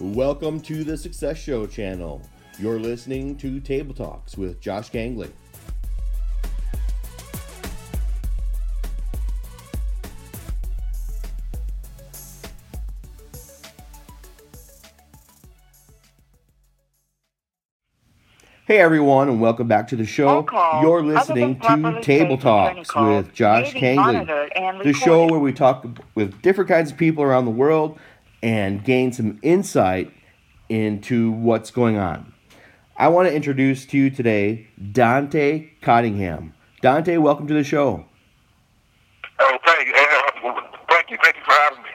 Welcome to the Success Show channel. You're listening to Table Talks with Josh Gangley. Hey everyone, and welcome back to the show. You're listening to Table Talks with Josh Kangley, the show where we talk with different kinds of people around the world and gain some insight into what's going on. I want to introduce to you today Dante Cottingham. Dante, welcome to the show. Oh, thank you. Uh, thank you. Thank you for having me.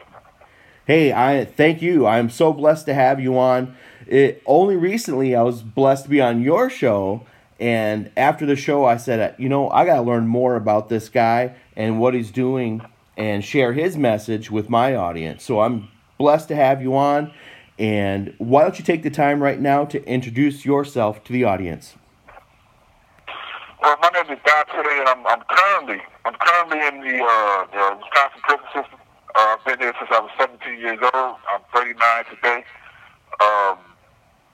Hey, I thank you. I'm so blessed to have you on. It only recently I was blessed to be on your show, and after the show, I said, you know, I got to learn more about this guy and what he's doing, and share his message with my audience. So I'm blessed to have you on. And why don't you take the time right now to introduce yourself to the audience? Well, my name is Dante, and I'm, I'm currently I'm currently in the, uh, the Wisconsin prison system. Uh, I've been there since I was 17 years old. I'm 39 today. Um,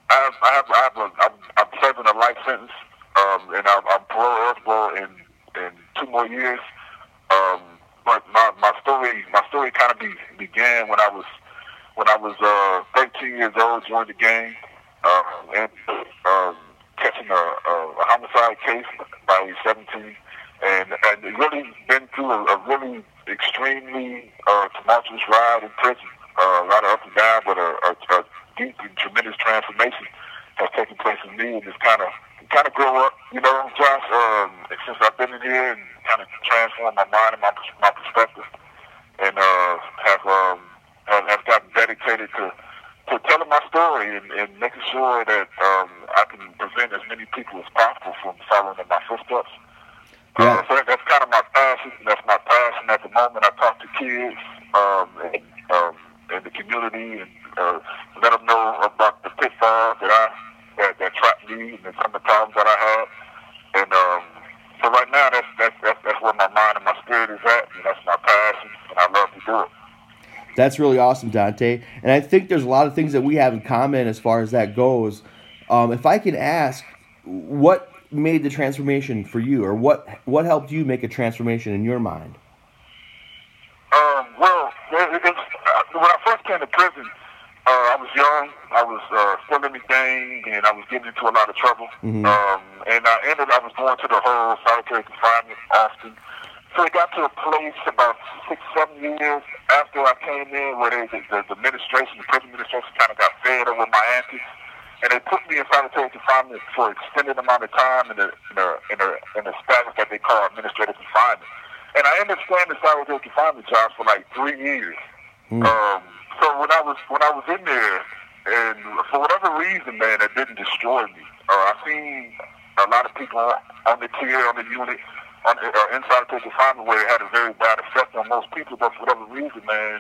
I have, I have, I have a, I'm, I'm serving a life sentence, um, and I'm, I'm parole eligible in, in two more years. 14 years old, joined the gang, uh, um, and uh, catching a, a, homicide case by 17, and and really been through a, a really extremely uh, tumultuous ride in prison. Uh, a lot of up and down, but a, a, a deep and tremendous transformation has taken place in me, and it's kind of kind of grow up, you know, Josh. Um, since I've been in here and kind of transformed my mind and my my perspective, and uh, have um have, have gotten dedicated to to telling my story and, and making sure that um, I can prevent as many people as possible from following in my footsteps. Yeah. Uh, so that's kind of my passion. That's my passion at the moment. I talk to kids um, and, um, in the community and uh, let them know about the pitfalls that I that, that trapped me and some of the problems that I had. And um, so right now, that's, that's that's that's where my mind and my spirit is at, and that's my passion, and I love to do it. That's really awesome, Dante. And I think there's a lot of things that we have in common as far as that goes. Um, if I can ask, what made the transformation for you, or what what helped you make a transformation in your mind? Um, well, it, it, uh, when I first came to prison, uh, I was young. I was uh, still in the gang, and I was getting into a lot of trouble. Mhm. Um, and I ended. Up I was going to the whole solitary confinement often. So it got to a place about six, seven years after I came in, where they, the, the, administration, the prison administration, kind of got fed over my antics, and they put me in solitary confinement for an extended amount of time in a in a in a, in a status that they call administrative confinement. And I ended up staying in solitary confinement jobs for like three years. Mm. Um, so when I was when I was in there, and for whatever reason, man, it didn't destroy me. Uh, I seen a lot of people on the tier, on the unit, on uh, inside the confinement where it had a very bad effect on most people. But for whatever reason, man,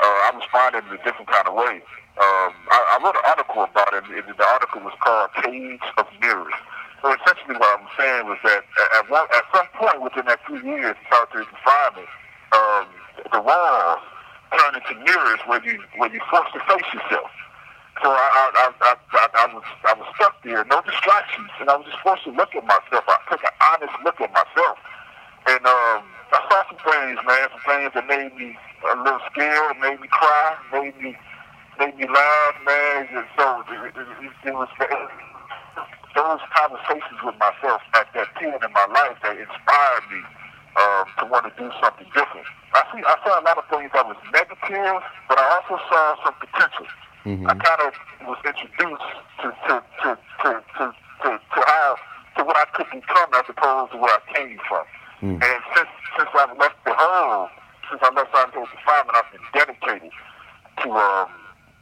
uh, I responded in a different kind of way. Um, I, I wrote an article about it, and the article was called "Cage of Mirrors." So essentially, what I'm saying was that at, one, at some point within that few years solitary confinement, um, the walls turn into mirrors where you where you force to face yourself. So I I, I, I, was I was stuck there, no distractions, and I was just forced to look at myself. I took an honest look at myself, and um, I saw some things, man, some things that made me a little scared, made me cry, made me made me laugh, man. And so it, it, it, it was those conversations with myself at that period in my life that inspired me um, to want to do something different. I see, I saw a lot of things that was negative, but I also saw some potential. Mhm. I kind of was introduced to to to to to, to, to how to what I could become as opposed to where I came from. Mm. And since since I've left the home, since I left Santos Confinement, I've been dedicated to um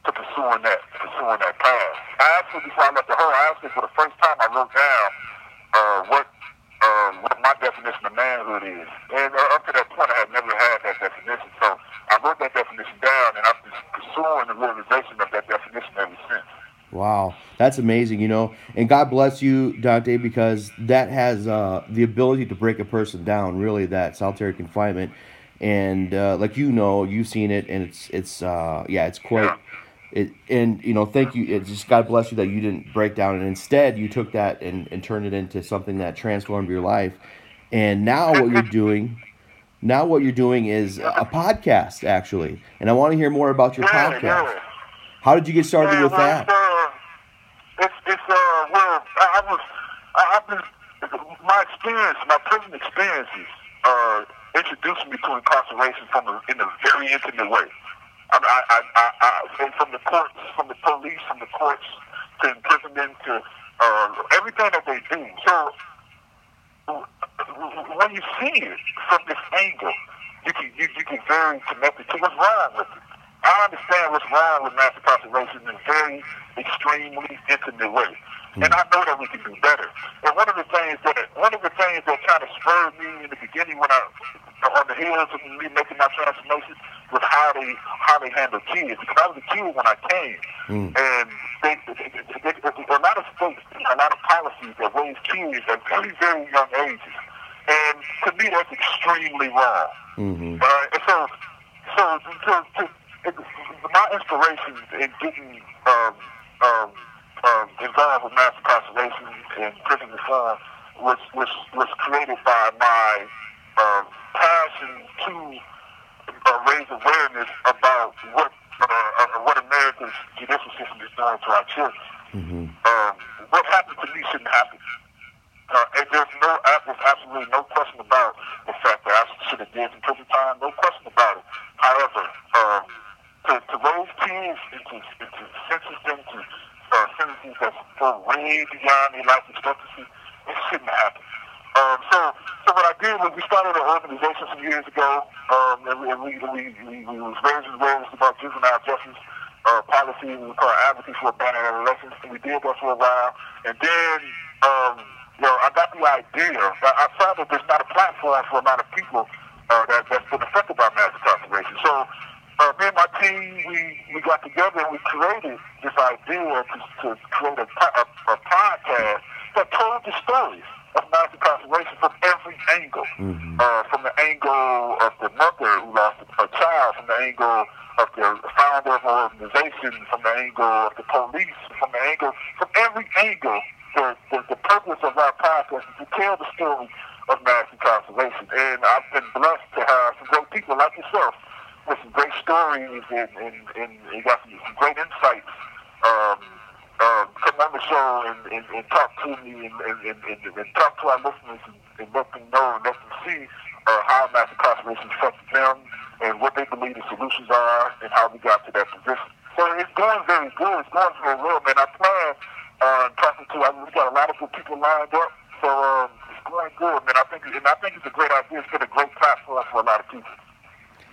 to pursuing that pursuing that path. I actually before I left the home, I actually for the first time I wrote down uh, what um, what my definition of manhood is. And uh, up to that point, I had never had that definition. So I wrote that definition down, and I've been pursuing the realization of that definition ever since. Wow, that's amazing, you know. And God bless you, Dante, because that has uh, the ability to break a person down. Really, that solitary confinement, and uh, like you know, you've seen it, and it's it's uh, yeah, it's quite it and you know thank you it just god bless you that you didn't break down and instead you took that and, and turned it into something that transformed your life. And now what you're doing now what you're doing is a podcast actually. And i want to hear more about your podcast. how did you get started with that It's, it's, uh, well, I, I was, I, I've been, my experience, my prison experiences, uh, introduced me to incarceration from a, in a very intimate way. I, I, I, I, I and from the courts, from the police, from the courts to imprisonment to uh, everything that they do. So when you see it from this angle, you can you, you get very connected to what's wrong with it. I understand what's wrong with mass incarceration in a very extremely intimate way. And I know that we can do better. And one of the things that one of the things that kind of spurred me in the beginning when I on the heels of me making my transformation was how they how they handle kids. Because I was a kid when I came, and they, they, they, they, a lot of states, a lot of policies that raise kids at very very young ages. And to me, that's extremely wrong. mm-hmm. Uh, and so, so to, to, it, my inspiration in getting um, um, um, involved with mass incarceration and prison reform was was was created by my um, passion to uh, raise awareness about what uh, uh, what America's judicial system is doing to our children. Mm-hmm. Um, what happened to me shouldn't happen. Uh, and there's no, there's absolutely no question about the fact that I should have did some prison time. No question about it. However, um, to, to raise kids into, into sentence them to uh, sentences that go way beyond their life expectancy, it shouldn't happen. Um, so, so what I did was we started an organization some years ago, um, and we, and we, we, we, was raising awareness about juvenile justice uh, policy. We called advocacy for abandoned adolescents, and we did that for a while. And then, um, you know, I got the idea. I, I found that there's not a platform for a lot of people uh, that, that's been affected by mass incarceration. So, uh, me and my team, we, we got together and we created this idea to, to create a, a, a podcast that told the stories of mass incarceration from every angle. Uh, from the angle of the mother who lost a child, from the angle of the founder of an organization, from the angle of the police, from the angle, from every angle. The, the, the purpose of our podcast is to tell the story of mass incarceration. And I've been blessed to have some great people like yourself with some great stories and, and, and got some, some great insights. Um, come on the show and, and, and talk to me and, and, and, and, talk to our listeners and, and let them know and let them see uh, how mass incarceration affects them and what they believe the solutions are and how we got to that position. So it's going very good. It's going very well, man. I plan on talking to. I mean, we got a lot of good people lined up, so um, it's going good, man. I think, and I think it's a great idea. It's been a great platform for a lot of people.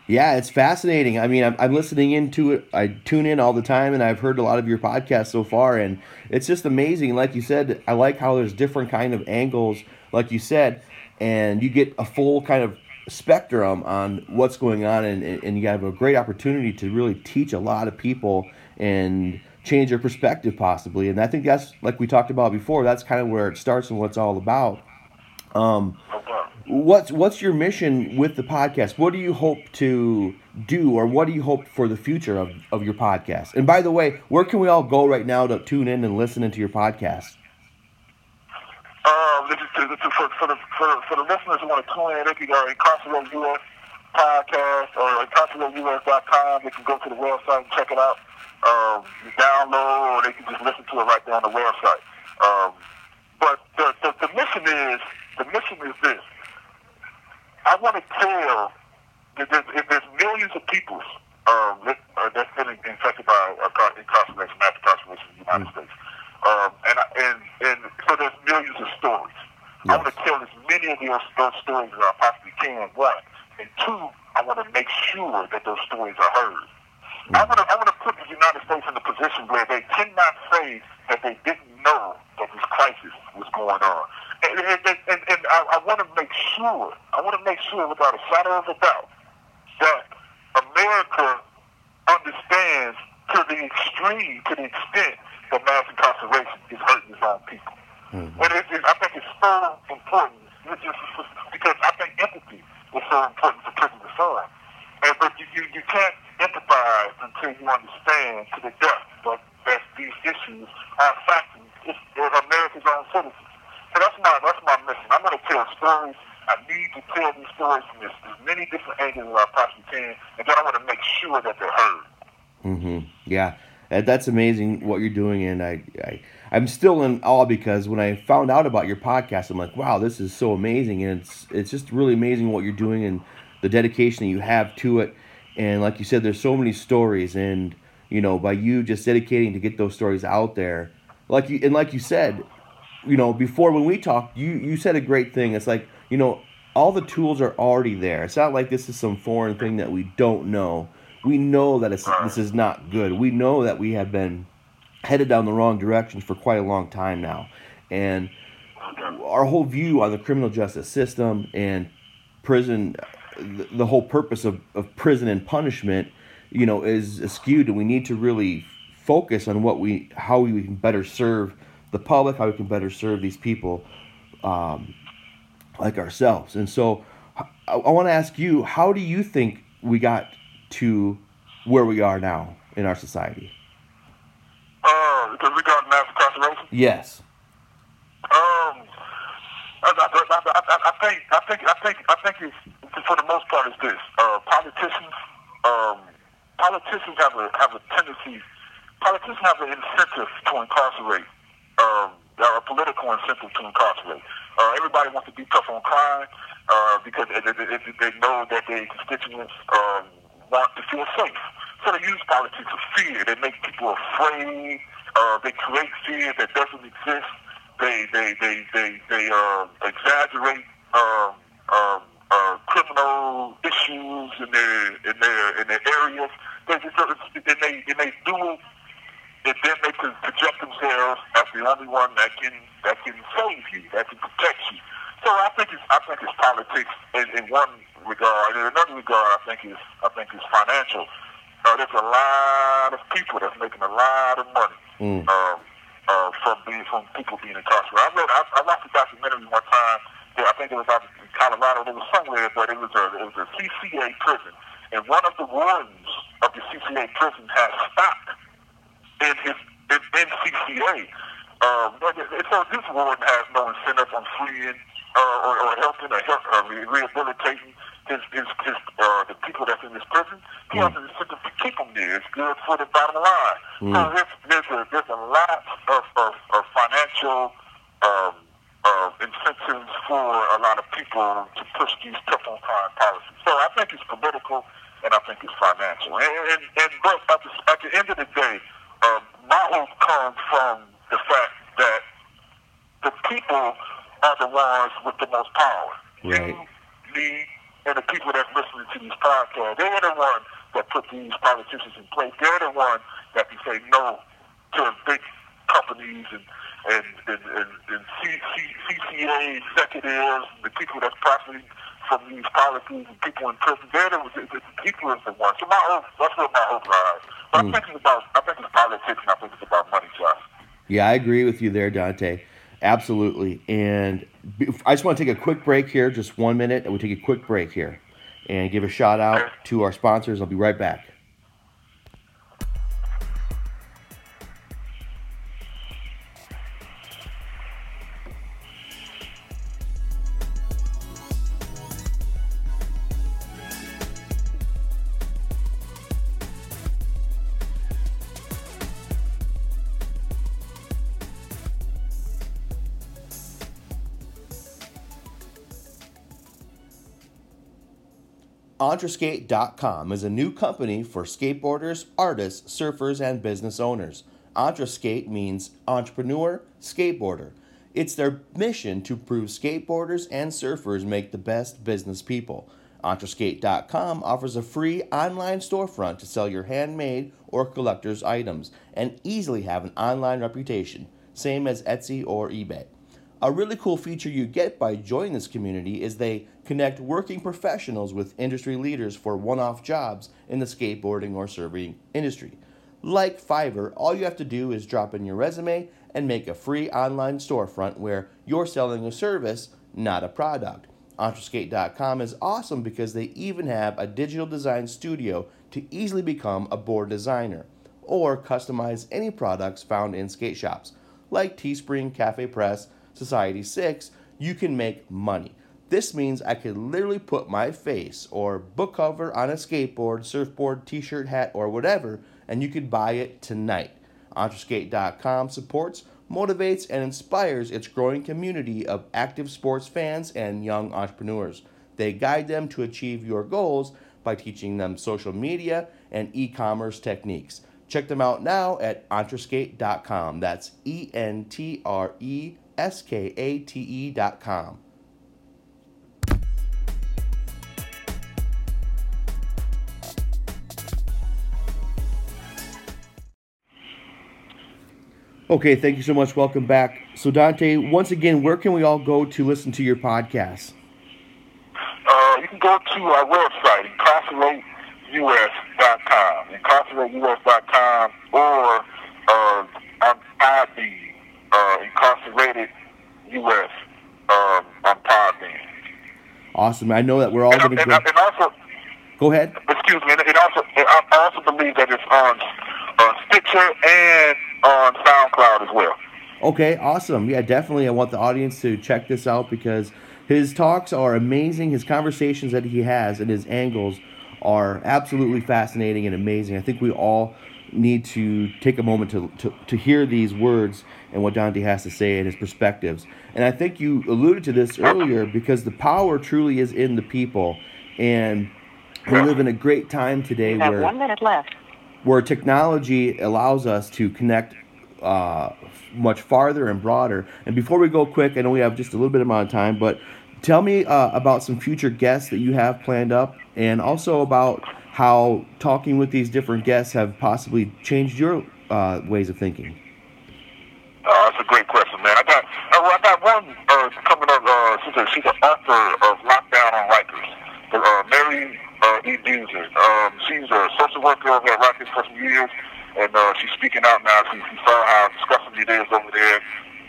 Yeah, it's fascinating. I mean, I'm, I'm listening into it. I tune in all the time, and I've heard a lot of your podcasts so far, and it's just amazing. Like you said, I like how there's different kind of angles, like you said, and you get a full kind of spectrum on what's going on, and, and you have a great opportunity to really teach a lot of people and change their perspective possibly. And I think that's like we talked about before. That's kind of where it starts and what it's all about. Um. What's what's your mission with the podcast? What do you hope to do, or what do you hope for the future of, of your podcast? And by the way, where can we all go right now to tune in and listen into your podcast? Um, to, for, for, the, for, for the listeners who want to tune in, they can go to Incarcerate US podcast or incarcerateus.com. They can go to the website and check it out. Um, download, or they can just listen to it right there on the website. Um, but the, the, the mission is the mission is this. I want to tell that there's, if there's millions of people um, that, uh, that's been infected by uh, incarceration, mass incarceration in the United States, um, and, and and so there's millions of stories. I want to tell as many of those, those stories as I possibly can. One and two, I want to make sure that those stories are heard. I want to I want to put the United States in a position where they cannot say that they didn't know that this crisis was going on. And, and, and, and, I, I want to make sure, I want to make sure without a shadow of a doubt that America understands to the extreme, to the extent that mass incarceration is hurting its own people. Mm-hmm. And it, it, I think it's so important just, because I think empathy is so important for prison reform. And but you, you, you can't empathize until you understand to the depth but that these issues are affecting It's America's own citizens. So that's my that's my mission. I'm going to tell stories. I need to tell these stories from as many different angles as I possibly can, and then I want to make sure that they're heard. Mm-hmm. Yeah, that's amazing what you're doing, and I, I I'm still in awe because when I found out about your podcast, I'm like, wow, this is so amazing, and it's it's just really amazing what you're doing and the dedication that you have to it. And like you said, there's so many stories, and you know, by you just dedicating to get those stories out there, like you and like you said, you know, before when we talked, you you said a great thing. It's like you know, all the tools are already there. It's not like this is some foreign thing that we don't know. We know that it's, this is not good. We know that we have been headed down the wrong direction for quite a long time now, and our whole view on the criminal justice system and prison the whole purpose of, of prison and punishment, you know, is skewed, and we need to really focus on what we, how we can better serve the public, how we can better serve these people, um, like ourselves. And so, I, I want to ask you, how do you think we got to where we are now in our society? Uh, because we got mass incarceration. Yes. Um, I, I, I, I, think, I think, I think, I think it's for the most part, is this: uh, politicians, um, politicians have a have a tendency. Politicians have an incentive to incarcerate. There are political incentive to incarcerate. Uh, everybody wants to be tough on crime uh, because they, they know that their constituents um, want to feel safe. So they use politics of fear. They make people afraid. Uh, they create fear that doesn't exist. They they they they they uh, exaggerate um, um, uh, criminal issues in their in their in their areas. They just and they and they do it, and then they can project themselves as the only one that can that can save you, that can protect you. So I think it's I think it's politics in, in one regard. In another regard, I think is I think it's financial. Uh, there's a lot of people that's making a lot of money mm. um, uh, from being from people being incarcerated. I read I, I watched a documentary one time. I think it was out in Colorado. It was somewhere, but it was a it was a CCA prison, and one of the wardens of the CCA prison had stock in his in, in CCA. Um, so this warden has no incentive on freeing uh, or, or helping or help, uh, rehabilitating his, his, his uh, the people that's in this prison. He mm. has an incentive to keep them there. It's good for the bottom line. Mm. So there's, there's a there's a lot of, of, of financial um, uh, incentives for a lot of people to push these tough on crime policies. So I think it's political and I think it's financial. And, and, and but at the, at the end of the day, um, my hope comes from the fact that the people are the ones with the most power. Right. You, me, and the people that listening to these podcasts, they're the ones that put these politicians in place. They're the ones that can say no to big companies and and, and, and, and CCA executives, the people that's profiting from these policies, and people in prison, they're the, the, the people is the ones. So my hope, that's what my hope lies. But mm. I think it's about, I think it's politics, and I think it's about money, Josh. Yeah, I agree with you there, Dante. Absolutely. And I just want to take a quick break here, just one minute, and we'll take a quick break here and give a shout out to our sponsors. I'll be right back. Entreskate.com is a new company for skateboarders, artists, surfers, and business owners. Entreskate means entrepreneur, skateboarder. It's their mission to prove skateboarders and surfers make the best business people. Entreskate.com offers a free online storefront to sell your handmade or collector's items and easily have an online reputation, same as Etsy or eBay. A really cool feature you get by joining this community is they connect working professionals with industry leaders for one off jobs in the skateboarding or surfing industry. Like Fiverr, all you have to do is drop in your resume and make a free online storefront where you're selling a service, not a product. Entreskate.com is awesome because they even have a digital design studio to easily become a board designer or customize any products found in skate shops like Teespring, Cafe Press, Society 6. You can make money. This means I could literally put my face or book cover on a skateboard, surfboard, t shirt, hat, or whatever, and you could buy it tonight. Entreskate.com supports, motivates, and inspires its growing community of active sports fans and young entrepreneurs. They guide them to achieve your goals by teaching them social media and e commerce techniques. Check them out now at entreskate.com. That's E N T R E S K A T com. Okay, thank you so much. Welcome back. So, Dante, once again, where can we all go to listen to your podcast? Uh, you can go to our website, incarcerateus.com, incarcerateus.com, or uh, on Podbean, uh, incarcerated US um, on Podbean. Awesome. I know that we're all going to go. and also, Go ahead. excuse me, and it also, I also believe that it's on uh, Stitcher and on SoundCloud as well. Okay, awesome. Yeah, definitely. I want the audience to check this out because his talks are amazing. His conversations that he has and his angles are absolutely fascinating and amazing. I think we all need to take a moment to, to, to hear these words and what Dante has to say and his perspectives. And I think you alluded to this earlier because the power truly is in the people. And we live in a great time today You where one minute left. where technology allows us to connect uh, much farther and broader. And before we go quick, I know we have just a little bit amount of time, but tell me uh, about some future guests that you have planned up, and also about how talking with these different guests have possibly changed your uh, ways of thinking. Uh, that's a great question, man. I got I got one uh, coming up. Uh, she's, a, she's an author of Lockdown on Rikers. Uh, Mary uh, E. Buser. Um, she's a social worker over at Rikers for some years, and uh, she's speaking out now. She, she saw how disgusting it is over there,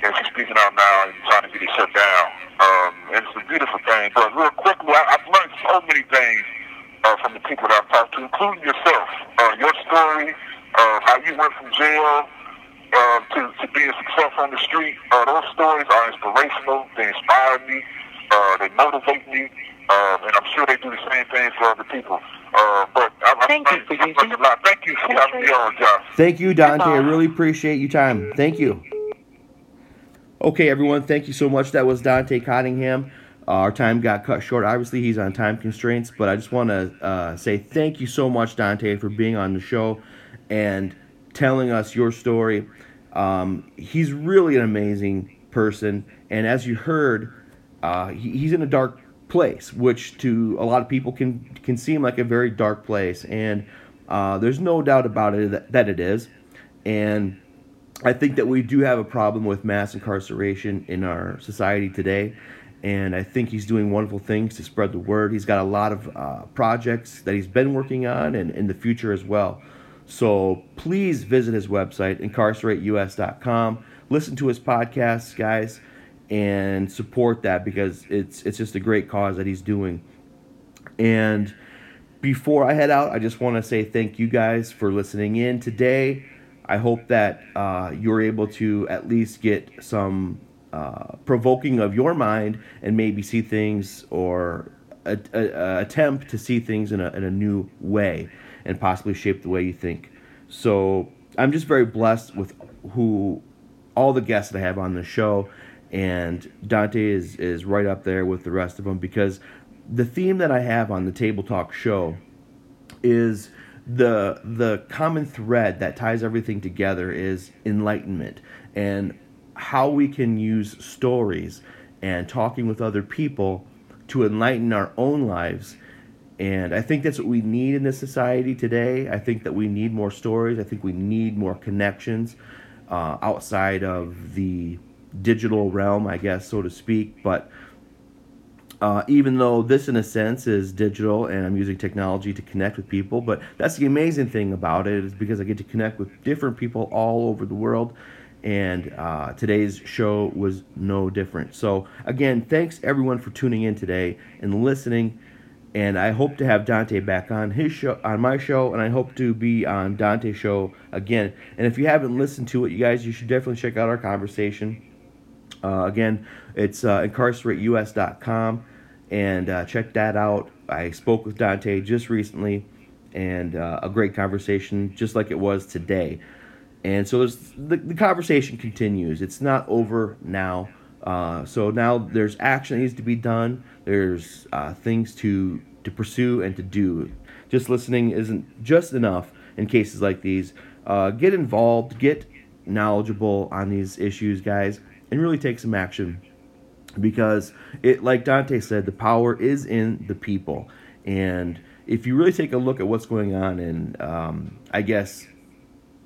and she's speaking out now and trying to get it shut down. Um, and it's a beautiful thing. But real quickly, I, learned so many things uh, from the people that I've talked to, including yourself. Uh, your story, uh, how you went from jail uh, to, to being successful on the street. Uh, those stories are inspirational. They inspire me. Uh, they motivate me. Uh, and I'm sure they do the same thing for other people. Uh, but I, I, Thank you for I, using- a. Thank you for having me on, Josh. Thank you, Dante. I really appreciate your time. Thank you. Okay, everyone, thank you so much. That was Dante Cottingham. Uh, our time got cut short. Obviously, he's on time constraints, but I just want to uh, say thank you so much, Dante, for being on the show and telling us your story. Um, he's really an amazing person, and as you heard, uh, he, he's in a dark place, which to a lot of people can can seem like a very dark place, and uh, there's no doubt about it that, that it is, and I think that we do have a problem with mass incarceration in our society today, and I think he's doing wonderful things to spread the word. He's got a lot of uh, projects that he's been working on, and in the future as well. So please visit his website, incarcerateus.com. Listen to his podcasts, guys, and support that because it's it's just a great cause that he's doing. And before I head out, I just want to say thank you guys for listening in today. I hope that uh, you're able to at least get some uh, provoking of your mind and maybe see things or a, a, a attempt to see things in a, in a new way and possibly shape the way you think. So I'm just very blessed with who all the guests that I have on the show, and Dante is is right up there with the rest of them because the theme that I have on the Table Talk show is the the common thread that ties everything together is enlightenment and how we can use stories and talking with other people to enlighten our own lives and I think that's what we need in this society today. I think that we need more stories. I think we need more connections uh, outside of the digital realm, I guess, so to speak. But uh, even though this, in a sense, is digital and I'm using technology to connect with people, but that's the amazing thing about it is because I get to connect with different people all over the world. And uh, today's show was no different. So, again, thanks everyone for tuning in today and listening. And I hope to have Dante back on his show, on my show, and I hope to be on Dante's show again. And if you haven't listened to it, you guys, you should definitely check out our conversation. Uh, again, it's uh, incarcerateus.com, and uh, check that out. I spoke with Dante just recently, and uh, a great conversation, just like it was today. And so the, the conversation continues. It's not over now. Uh, so now there's action that needs to be done. There's uh, things to to pursue and to do. Just listening isn't just enough in cases like these. Uh, get involved, get knowledgeable on these issues, guys, and really take some action. Because it, like Dante said, the power is in the people. And if you really take a look at what's going on, and um, I guess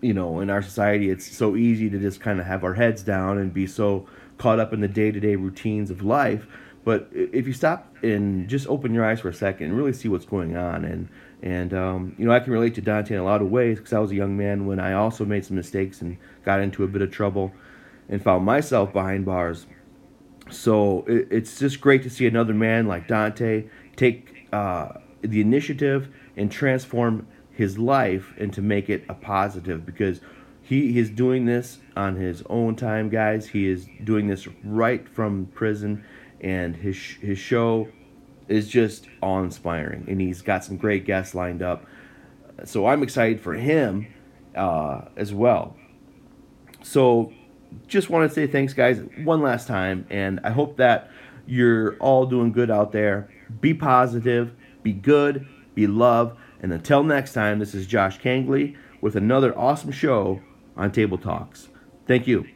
you know, in our society, it's so easy to just kind of have our heads down and be so caught up in the day to day routines of life. But if you stop and just open your eyes for a second and really see what's going on, and and um, you know, I can relate to Dante in a lot of ways because I was a young man when I also made some mistakes and got into a bit of trouble and found myself behind bars. So it, it's just great to see another man like Dante take uh, the initiative and transform his life and to make it a positive because he is doing this on his own time, guys. He is doing this right from prison, and his his show is just awe inspiring, and he's got some great guests lined up. So I'm excited for him uh, as well. So just want to say thanks, guys, one last time, and I hope that you're all doing good out there. Be positive, be good, be love, and until next time, this is Josh Kangley with another awesome show on Table Talks. Thank you.